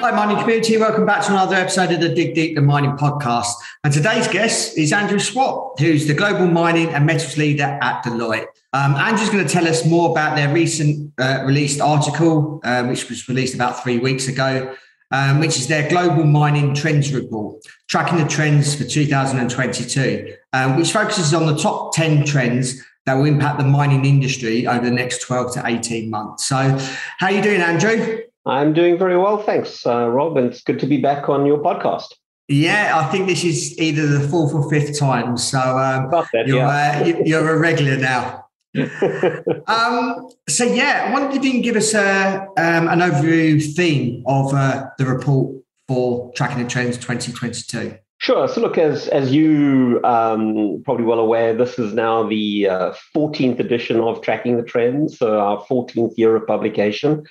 Hi, mining community. Welcome back to another episode of the Dig Deep the Mining podcast. And today's guest is Andrew Swart, who's the global mining and metals leader at Deloitte. Um, Andrew's going to tell us more about their recent uh, released article, uh, which was released about three weeks ago, um, which is their global mining trends report, tracking the trends for 2022, um, which focuses on the top 10 trends that will impact the mining industry over the next 12 to 18 months. So, how are you doing, Andrew? I'm doing very well, thanks, uh, Rob. And it's good to be back on your podcast. Yeah, I think this is either the fourth or fifth time. So um, that, you're, yeah. uh, you're a regular now. um, so yeah, I wondered if you can give us a, um, an overview theme of uh, the report for Tracking the Trends 2022. Sure. So, look, as as you um, probably well aware, this is now the uh, 14th edition of Tracking the Trends, so our 14th year of publication.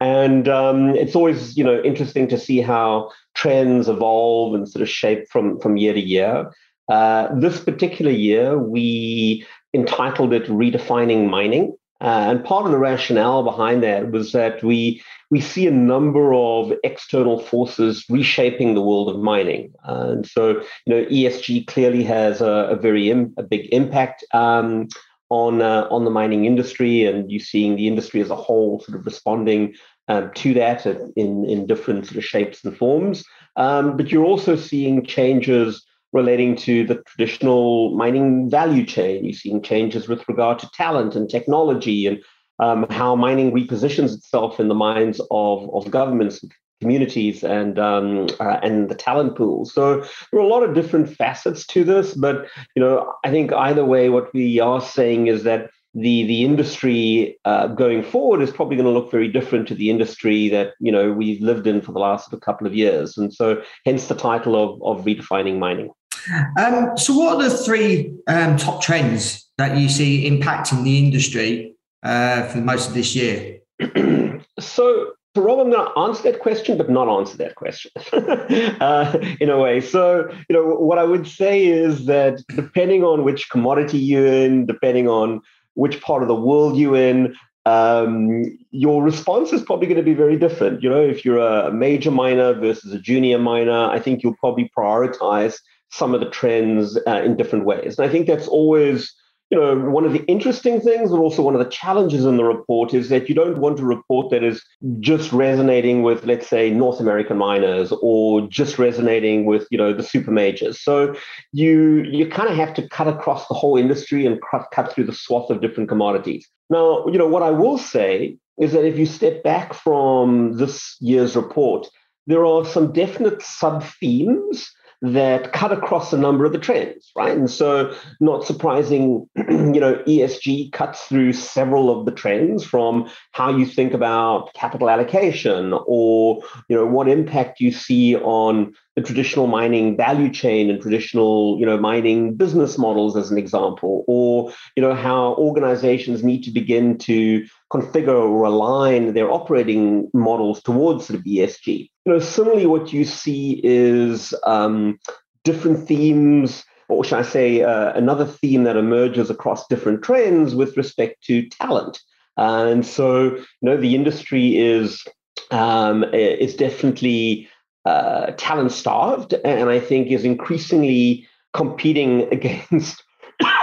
And um, it's always, you know, interesting to see how trends evolve and sort of shape from, from year to year. Uh, this particular year, we entitled it Redefining Mining. Uh, and part of the rationale behind that was that we we see a number of external forces reshaping the world of mining, uh, and so you know ESG clearly has a, a very Im- a big impact um, on uh, on the mining industry, and you're seeing the industry as a whole sort of responding um, to that in in different sort of shapes and forms. Um, but you're also seeing changes relating to the traditional mining value chain. You're seeing changes with regard to talent and technology and um, how mining repositions itself in the minds of, of governments communities and um, uh, and the talent pool. So there are a lot of different facets to this, but you know I think either way, what we are saying is that the the industry uh, going forward is probably going to look very different to the industry that you know we've lived in for the last couple of years, and so hence the title of of redefining mining. Um, so, what are the three um, top trends that you see impacting the industry uh, for most of this year? so, so, Rob, I'm going to answer that question, but not answer that question uh, in a way. So, you know, what I would say is that depending on which commodity you're in, depending on which part of the world you're in, um, your response is probably going to be very different. You know, if you're a major miner versus a junior miner, I think you'll probably prioritize some of the trends uh, in different ways. And I think that's always you know, one of the interesting things, but also one of the challenges in the report is that you don't want a report that is just resonating with, let's say, North American miners or just resonating with, you know, the super majors. So you you kind of have to cut across the whole industry and cut, cut through the swath of different commodities. Now, you know, what I will say is that if you step back from this year's report, there are some definite sub themes that cut across a number of the trends, right? And so, not surprising, you know, ESG cuts through several of the trends from how you think about capital allocation or, you know, what impact you see on the traditional mining value chain and traditional, you know, mining business models, as an example, or, you know, how organizations need to begin to configure or align their operating models towards sort of ESG. You know, similarly, what you see is um, different themes, or should I say, uh, another theme that emerges across different trends with respect to talent. And so, you know, the industry is um, is definitely uh, talent starved, and I think is increasingly competing against,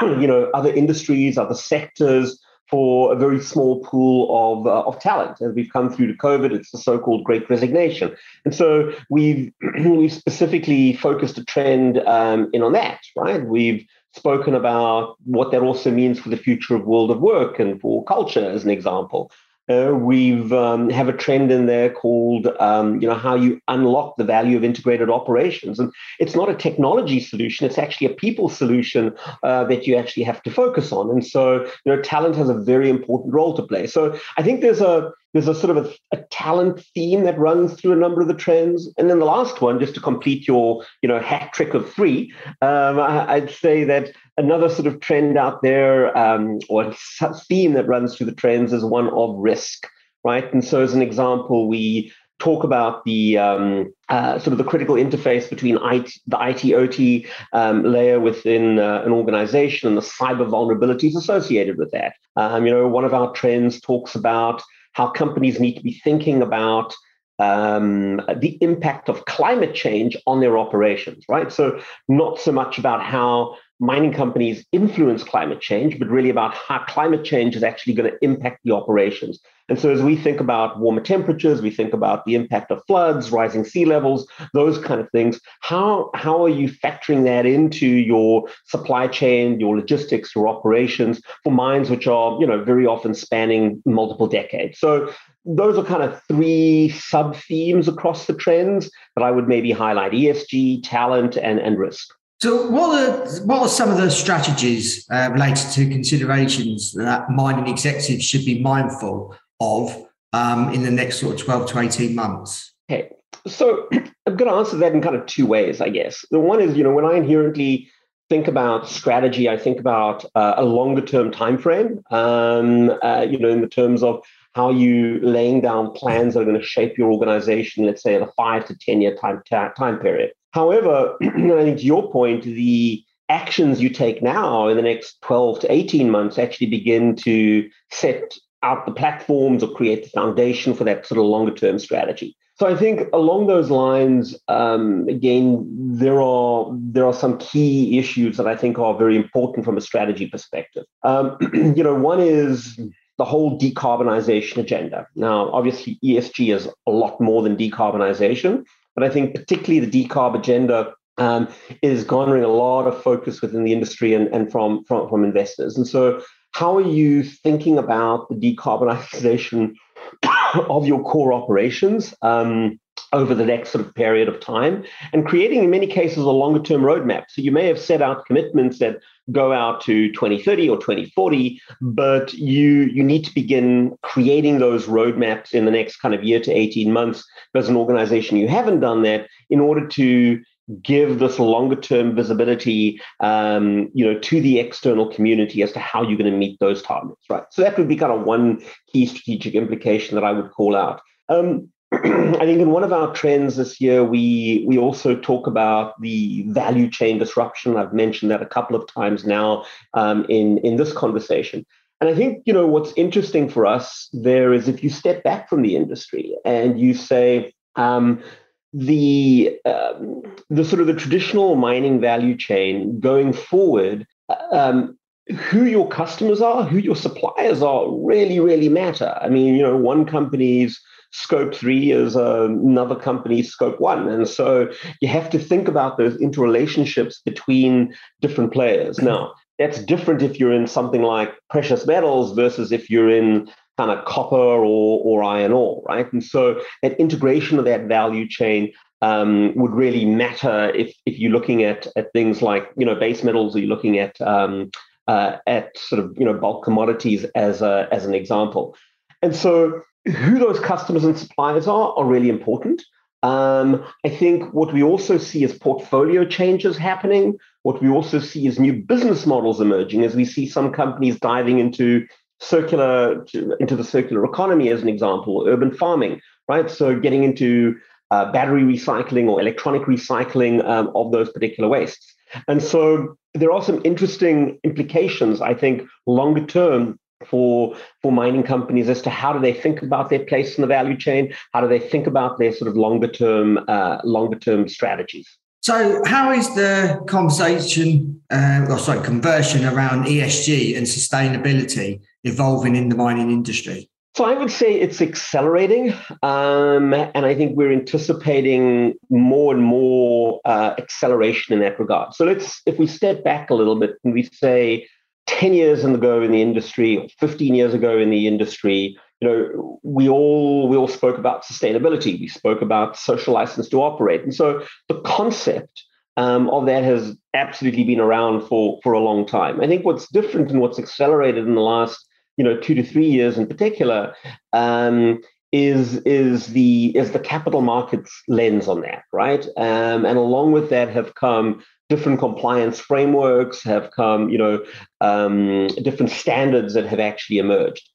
you know, other industries, other sectors for a very small pool of, uh, of talent. As we've come through to COVID, it's the so-called Great Resignation, and so we've we've specifically focused a trend um, in on that. Right, we've spoken about what that also means for the future of world of work and for culture, as an example. Uh, we've um, have a trend in there called um, you know how you unlock the value of integrated operations, and it's not a technology solution; it's actually a people solution uh, that you actually have to focus on. And so you know talent has a very important role to play. So I think there's a there's a sort of a, a, talent theme that runs through a number of the trends. And then the last one, just to complete your, you know, hat trick of three, um, I, would say that another sort of trend out there, um, or theme that runs through the trends, is one of risk, right? And so, as an example, we talk about the um, uh, sort of the critical interface between IT, the IT OT um, layer within uh, an organization and the cyber vulnerabilities associated with that. Um, you know, one of our trends talks about how companies need to be thinking about um, the impact of climate change on their operations, right? So, not so much about how mining companies influence climate change, but really about how climate change is actually going to impact the operations. And so, as we think about warmer temperatures, we think about the impact of floods, rising sea levels, those kind of things. How, how are you factoring that into your supply chain, your logistics, your operations for mines which are, you know, very often spanning multiple decades? So, those are kind of three sub themes across the trends that I would maybe highlight: ESG, talent, and and risk. So, what are what are some of the strategies uh, related to considerations that mining executives should be mindful of um, in the next sort of twelve to eighteen months? Okay, so I'm going to answer that in kind of two ways, I guess. The one is, you know, when I inherently think about strategy, I think about uh, a longer term time frame. Um, uh, you know, in the terms of how you laying down plans that are going to shape your organization, let's say, in a five to ten year time time period. However, I think to your point, the actions you take now in the next 12 to 18 months actually begin to set out the platforms or create the foundation for that sort of longer term strategy. So I think along those lines, um, again, there are there are some key issues that I think are very important from a strategy perspective. Um, you know, one is the whole decarbonization agenda. Now, obviously, ESG is a lot more than decarbonization, but I think particularly the decarb agenda um, is garnering a lot of focus within the industry and, and from, from, from investors. And so, how are you thinking about the decarbonization of your core operations? Um, over the next sort of period of time and creating in many cases a longer term roadmap. So you may have set out commitments that go out to 2030 or 2040, but you you need to begin creating those roadmaps in the next kind of year to 18 months. As an organization, you haven't done that in order to give this longer term visibility um, you know to the external community as to how you're going to meet those targets right so that would be kind of one key strategic implication that i would call out um, I think in one of our trends this year, we we also talk about the value chain disruption. I've mentioned that a couple of times now um, in in this conversation. And I think you know what's interesting for us there is if you step back from the industry and you say um, the um, the sort of the traditional mining value chain going forward. Um, who your customers are, who your suppliers are, really, really matter. I mean, you know, one company's scope three is another company's scope one. And so you have to think about those interrelationships between different players. Now, that's different if you're in something like precious metals versus if you're in kind of copper or, or iron ore, right? And so that integration of that value chain um, would really matter if, if you're looking at, at things like, you know, base metals, or you're looking at um, uh, at sort of, you know, bulk commodities as, a, as an example. And so who those customers and suppliers are are really important. Um, I think what we also see is portfolio changes happening. What we also see is new business models emerging as we see some companies diving into circular into the circular economy as an example, urban farming, right? So getting into uh, battery recycling or electronic recycling um, of those particular wastes. And so there are some interesting implications, I think, longer term for for mining companies as to how do they think about their place in the value chain? How do they think about their sort of longer term uh, longer term strategies? So how is the conversation uh, or sorry conversion around esg and sustainability evolving in the mining industry? So I would say it's accelerating, um, and I think we're anticipating more and more uh, acceleration in that regard. So let's, if we step back a little bit and we say 10 years ago in the industry, or 15 years ago in the industry, you know, we all we all spoke about sustainability. We spoke about social license to operate, and so the concept um, of that has absolutely been around for for a long time. I think what's different and what's accelerated in the last you know two to three years in particular um, is is the is the capital markets lens on that, right? Um, and along with that have come different compliance frameworks, have come you know um, different standards that have actually emerged.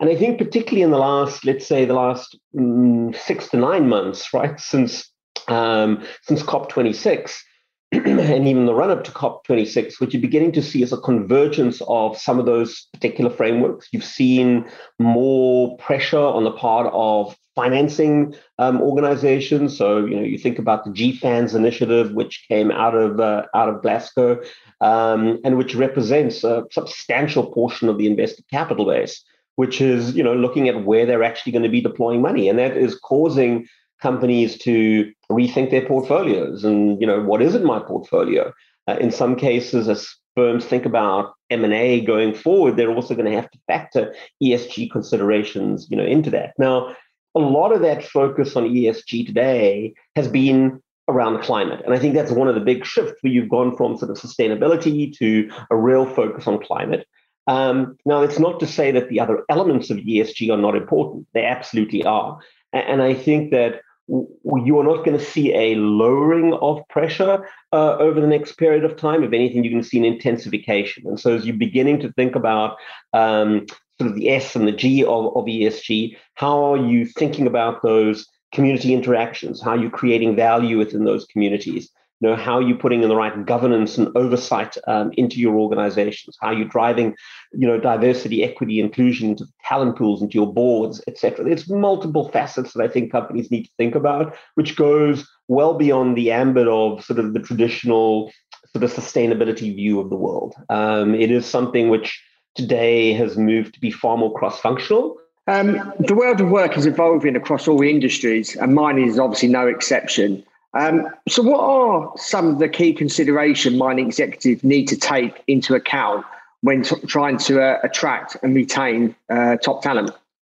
And I think particularly in the last, let's say, the last mm, six to nine months, right, since um, since COP26, and even the run up to COP26, what you're beginning to see is a convergence of some of those particular frameworks. You've seen more pressure on the part of financing um, organizations. So, you know, you think about the GFANZ initiative, which came out of uh, out of Glasgow, um, and which represents a substantial portion of the invested capital base, which is, you know, looking at where they're actually going to be deploying money, and that is causing companies to rethink their portfolios and you know what is in my portfolio? Uh, in some cases as firms think about m&a going forward they're also going to have to factor esg considerations you know into that. Now a lot of that focus on esg today has been around climate and i think that's one of the big shifts where you've gone from sort of sustainability to a real focus on climate um, now it's not to say that the other elements of esg are not important they absolutely are and I think that you are not going to see a lowering of pressure uh, over the next period of time. If anything, you're going to see an intensification. And so, as you're beginning to think about um, sort of the S and the G of, of ESG, how are you thinking about those community interactions? How are you creating value within those communities? you know how are you putting in the right governance and oversight um, into your organizations how are you driving you know diversity equity inclusion into talent pools into your boards etc there's multiple facets that i think companies need to think about which goes well beyond the ambit of sort of the traditional sort of sustainability view of the world um, it is something which today has moved to be far more cross-functional um, the world of work is evolving across all industries, and mining is obviously no exception. Um, so, what are some of the key consideration mining executives need to take into account when t- trying to uh, attract and retain uh, top talent?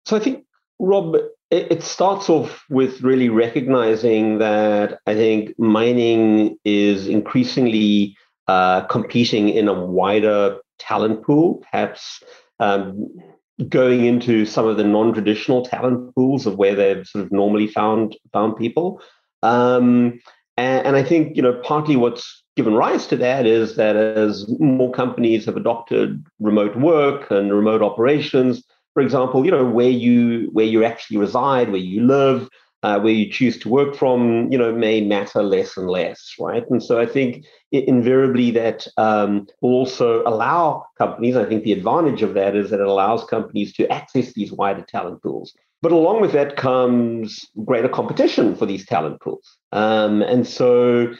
So, I think, Rob, it, it starts off with really recognizing that I think mining is increasingly uh, competing in a wider talent pool, perhaps. Um, going into some of the non-traditional talent pools of where they've sort of normally found found people um, and, and I think you know partly what's given rise to that is that as more companies have adopted remote work and remote operations, for example, you know where you where you actually reside, where you live, uh, where you choose to work from, you know, may matter less and less, right? And so I think it, invariably that um, will also allow companies. I think the advantage of that is that it allows companies to access these wider talent pools. But along with that comes greater competition for these talent pools. Um, and so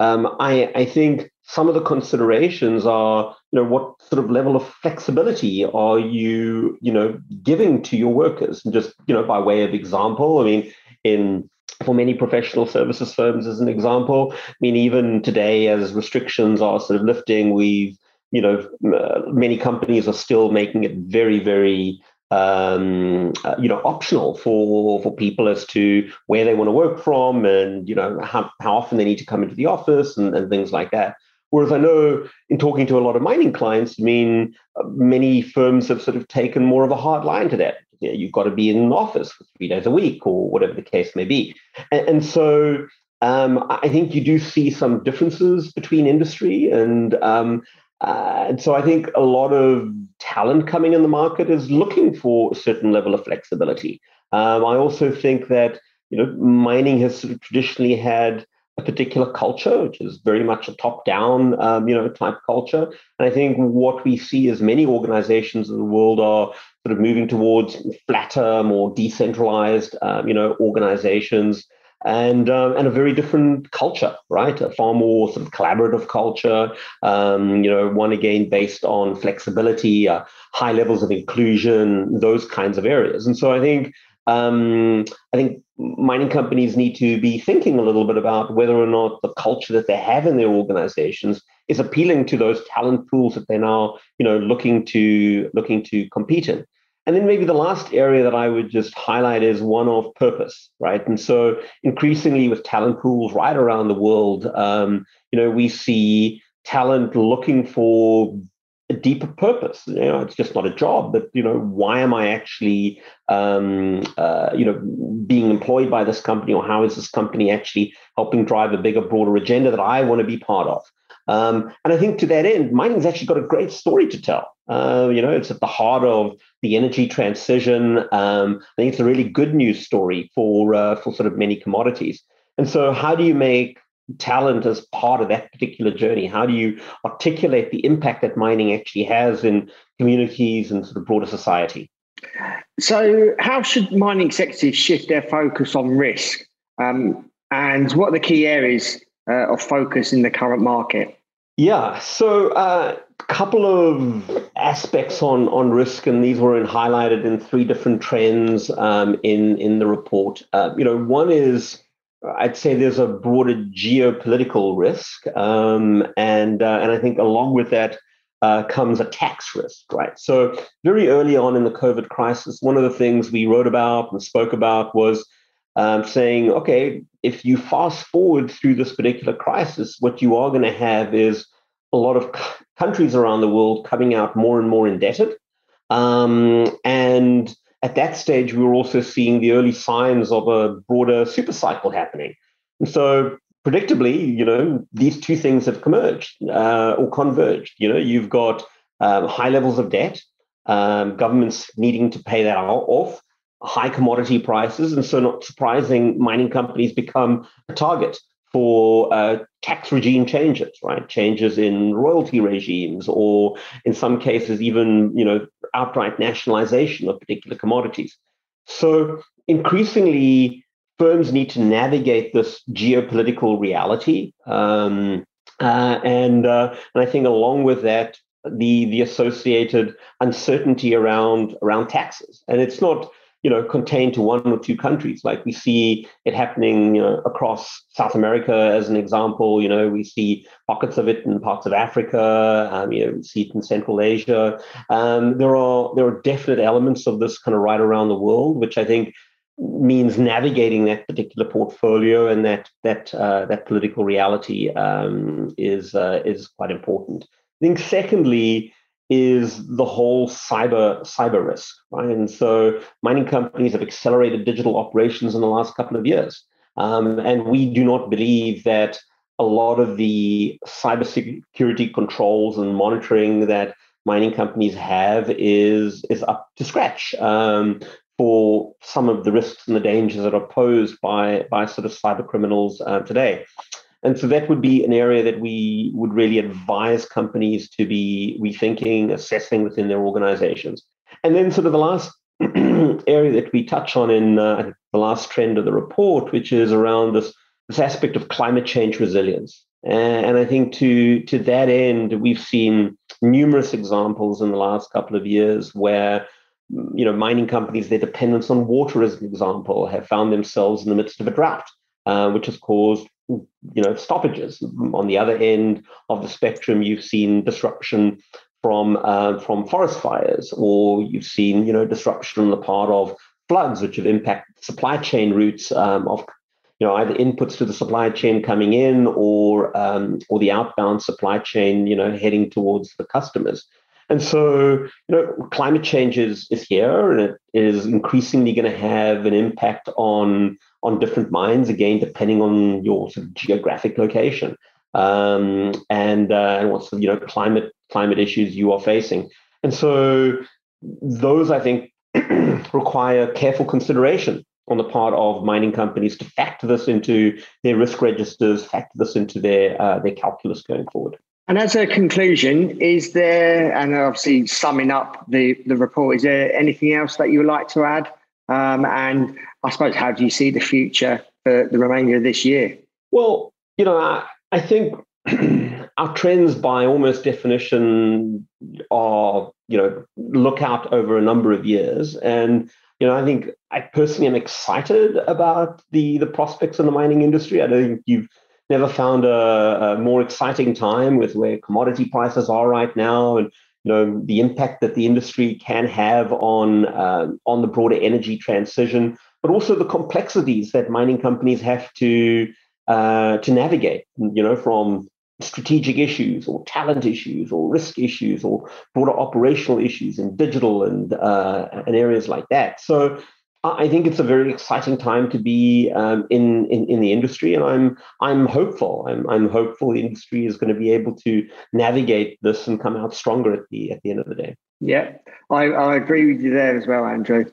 um, I, I think some of the considerations are, you know, what sort of level of flexibility are you, you know, giving to your workers? And just, you know, by way of example, I mean, in for many professional services firms, as an example, I mean, even today, as restrictions are sort of lifting, we've, you know, uh, many companies are still making it very, very um, uh, you know, optional for for people as to where they want to work from and you know how, how often they need to come into the office and, and things like that. Whereas I know in talking to a lot of mining clients, I mean, uh, many firms have sort of taken more of a hard line to that. You've got to be in the office for three days a week or whatever the case may be. And, and so um, I think you do see some differences between industry and um, uh, and so I think a lot of talent coming in the market is looking for a certain level of flexibility. Um, I also think that you know mining has sort of traditionally had a particular culture, which is very much a top-down, um, you know, type culture. And I think what we see is many organizations in the world are sort of moving towards flatter, more decentralized, um, you know, organizations and um, and a very different culture, right? A far more sort of collaborative culture. Um, you know, one again based on flexibility, uh, high levels of inclusion, those kinds of areas. And so I think um, I think mining companies need to be thinking a little bit about whether or not the culture that they have in their organizations is appealing to those talent pools that they're now you know looking to looking to compete in. And then maybe the last area that I would just highlight is one of purpose, right? And so increasingly with talent pools right around the world, um, you know, we see talent looking for a deeper purpose. You know, it's just not a job, but you know, why am I actually, um, uh, you know, being employed by this company, or how is this company actually helping drive a bigger, broader agenda that I want to be part of? Um, and I think to that end, mining's actually got a great story to tell. Uh, you know, it's at the heart of the energy transition. Um, I think it's a really good news story for uh, for sort of many commodities. And so, how do you make talent as part of that particular journey? How do you articulate the impact that mining actually has in communities and sort of broader society? So, how should mining executives shift their focus on risk? Um, and what are the key areas uh, of focus in the current market? Yeah, so a uh, couple of aspects on on risk, and these were in, highlighted in three different trends um, in in the report. Uh, you know, one is I'd say there's a broader geopolitical risk, um, and uh, and I think along with that uh, comes a tax risk, right? So very early on in the COVID crisis, one of the things we wrote about and spoke about was um, saying, okay, if you fast forward through this particular crisis, what you are going to have is a lot of c- countries around the world coming out more and more indebted, um, and at that stage, we were also seeing the early signs of a broader super cycle happening. And so, predictably, you know, these two things have converged uh, or converged. You know, you've got um, high levels of debt, um, governments needing to pay that off, high commodity prices, and so not surprising, mining companies become a target for uh, tax regime changes, right? Changes in royalty regimes, or in some cases, even you know outright nationalization of particular commodities. So increasingly, firms need to navigate this geopolitical reality, um, uh, and uh, and I think along with that, the the associated uncertainty around around taxes, and it's not you know, contained to one or two countries. Like we see it happening, you know, across South America as an example. You know, we see pockets of it in parts of Africa. Um, you know, we see it in Central Asia. Um, there are there are definite elements of this kind of right around the world, which I think means navigating that particular portfolio and that that uh, that political reality um, is uh, is quite important. I think secondly is the whole cyber cyber risk, right? And so mining companies have accelerated digital operations in the last couple of years, um, and we do not believe that a lot of the cybersecurity controls and monitoring that mining companies have is is up to scratch um, for some of the risks and the dangers that are posed by by sort of cyber criminals uh, today. And so that would be an area that we would really advise companies to be rethinking, assessing within their organizations. And then, sort of, the last area that we touch on in uh, the last trend of the report, which is around this, this aspect of climate change resilience. And I think to, to that end, we've seen numerous examples in the last couple of years where you know, mining companies, their dependence on water, as an example, have found themselves in the midst of a drought, uh, which has caused you know stoppages. On the other end of the spectrum, you've seen disruption from uh, from forest fires, or you've seen you know disruption on the part of floods, which have impacted supply chain routes um, of you know either inputs to the supply chain coming in or um, or the outbound supply chain you know heading towards the customers. And so, you know, climate change is, is here and it is increasingly going to have an impact on on different mines, again, depending on your sort of geographic location um, and, uh, and what sort of, you know, climate, climate issues you are facing. And so those, I think, require careful consideration on the part of mining companies to factor this into their risk registers, factor this into their uh, their calculus going forward. And as a conclusion, is there, and obviously summing up the, the report, is there anything else that you would like to add? Um, and I suppose, how do you see the future for the remainder of this year? Well, you know, I, I think our trends, by almost definition, are you know look out over a number of years, and you know, I think I personally am excited about the the prospects in the mining industry. I don't think you've never found a, a more exciting time with where commodity prices are right now, and you know the impact that the industry can have on um, on the broader energy transition, but also the complexities that mining companies have to uh, to navigate. You know, from strategic issues or talent issues or risk issues or broader operational issues in digital and uh, and areas like that. So I think it's a very exciting time to be um, in, in, in the industry, and I'm I'm hopeful. I'm I'm hopeful the industry is going to be able to navigate this and come out stronger at the at the end of the day. Yeah, I, I agree with you there as well, Andrew.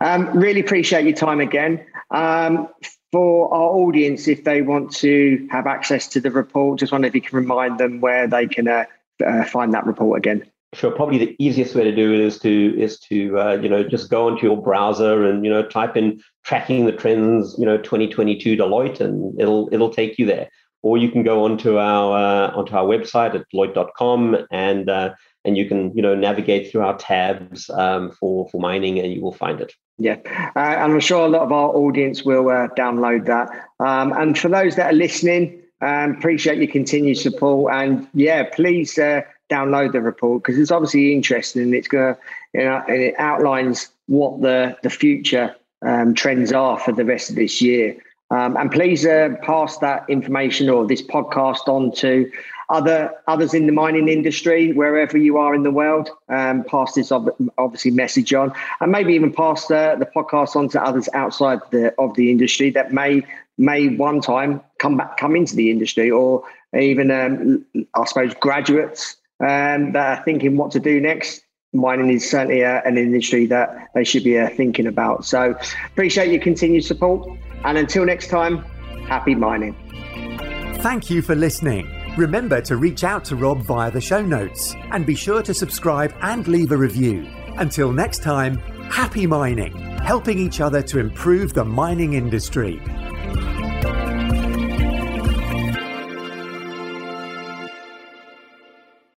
Um, really appreciate your time again. Um, for our audience, if they want to have access to the report, just wonder if you can remind them where they can uh, uh, find that report again. Sure. Probably the easiest way to do it is to is to uh, you know just go onto your browser and you know type in tracking the trends you know 2022 Deloitte and it'll it'll take you there. Or you can go onto our uh, onto our website at Deloitte.com and uh, and you can you know navigate through our tabs um, for for mining and you will find it. Yeah, uh, and I'm sure a lot of our audience will uh, download that. Um, and for those that are listening, um, appreciate your continued support. And yeah, please uh, download the report because it's obviously interesting and it's going to, you know, and it outlines what the, the future um, trends are for the rest of this year. Um, and please uh, pass that information or this podcast on to other others in the mining industry, wherever you are in the world. Um, pass this obviously message on, and maybe even pass the, the podcast on to others outside the, of the industry that may may one time come back come into the industry, or even um, I suppose graduates um, that are thinking what to do next. Mining is certainly uh, an industry that they should be uh, thinking about. So appreciate your continued support. And until next time, happy mining. Thank you for listening. Remember to reach out to Rob via the show notes and be sure to subscribe and leave a review. Until next time, happy mining, helping each other to improve the mining industry.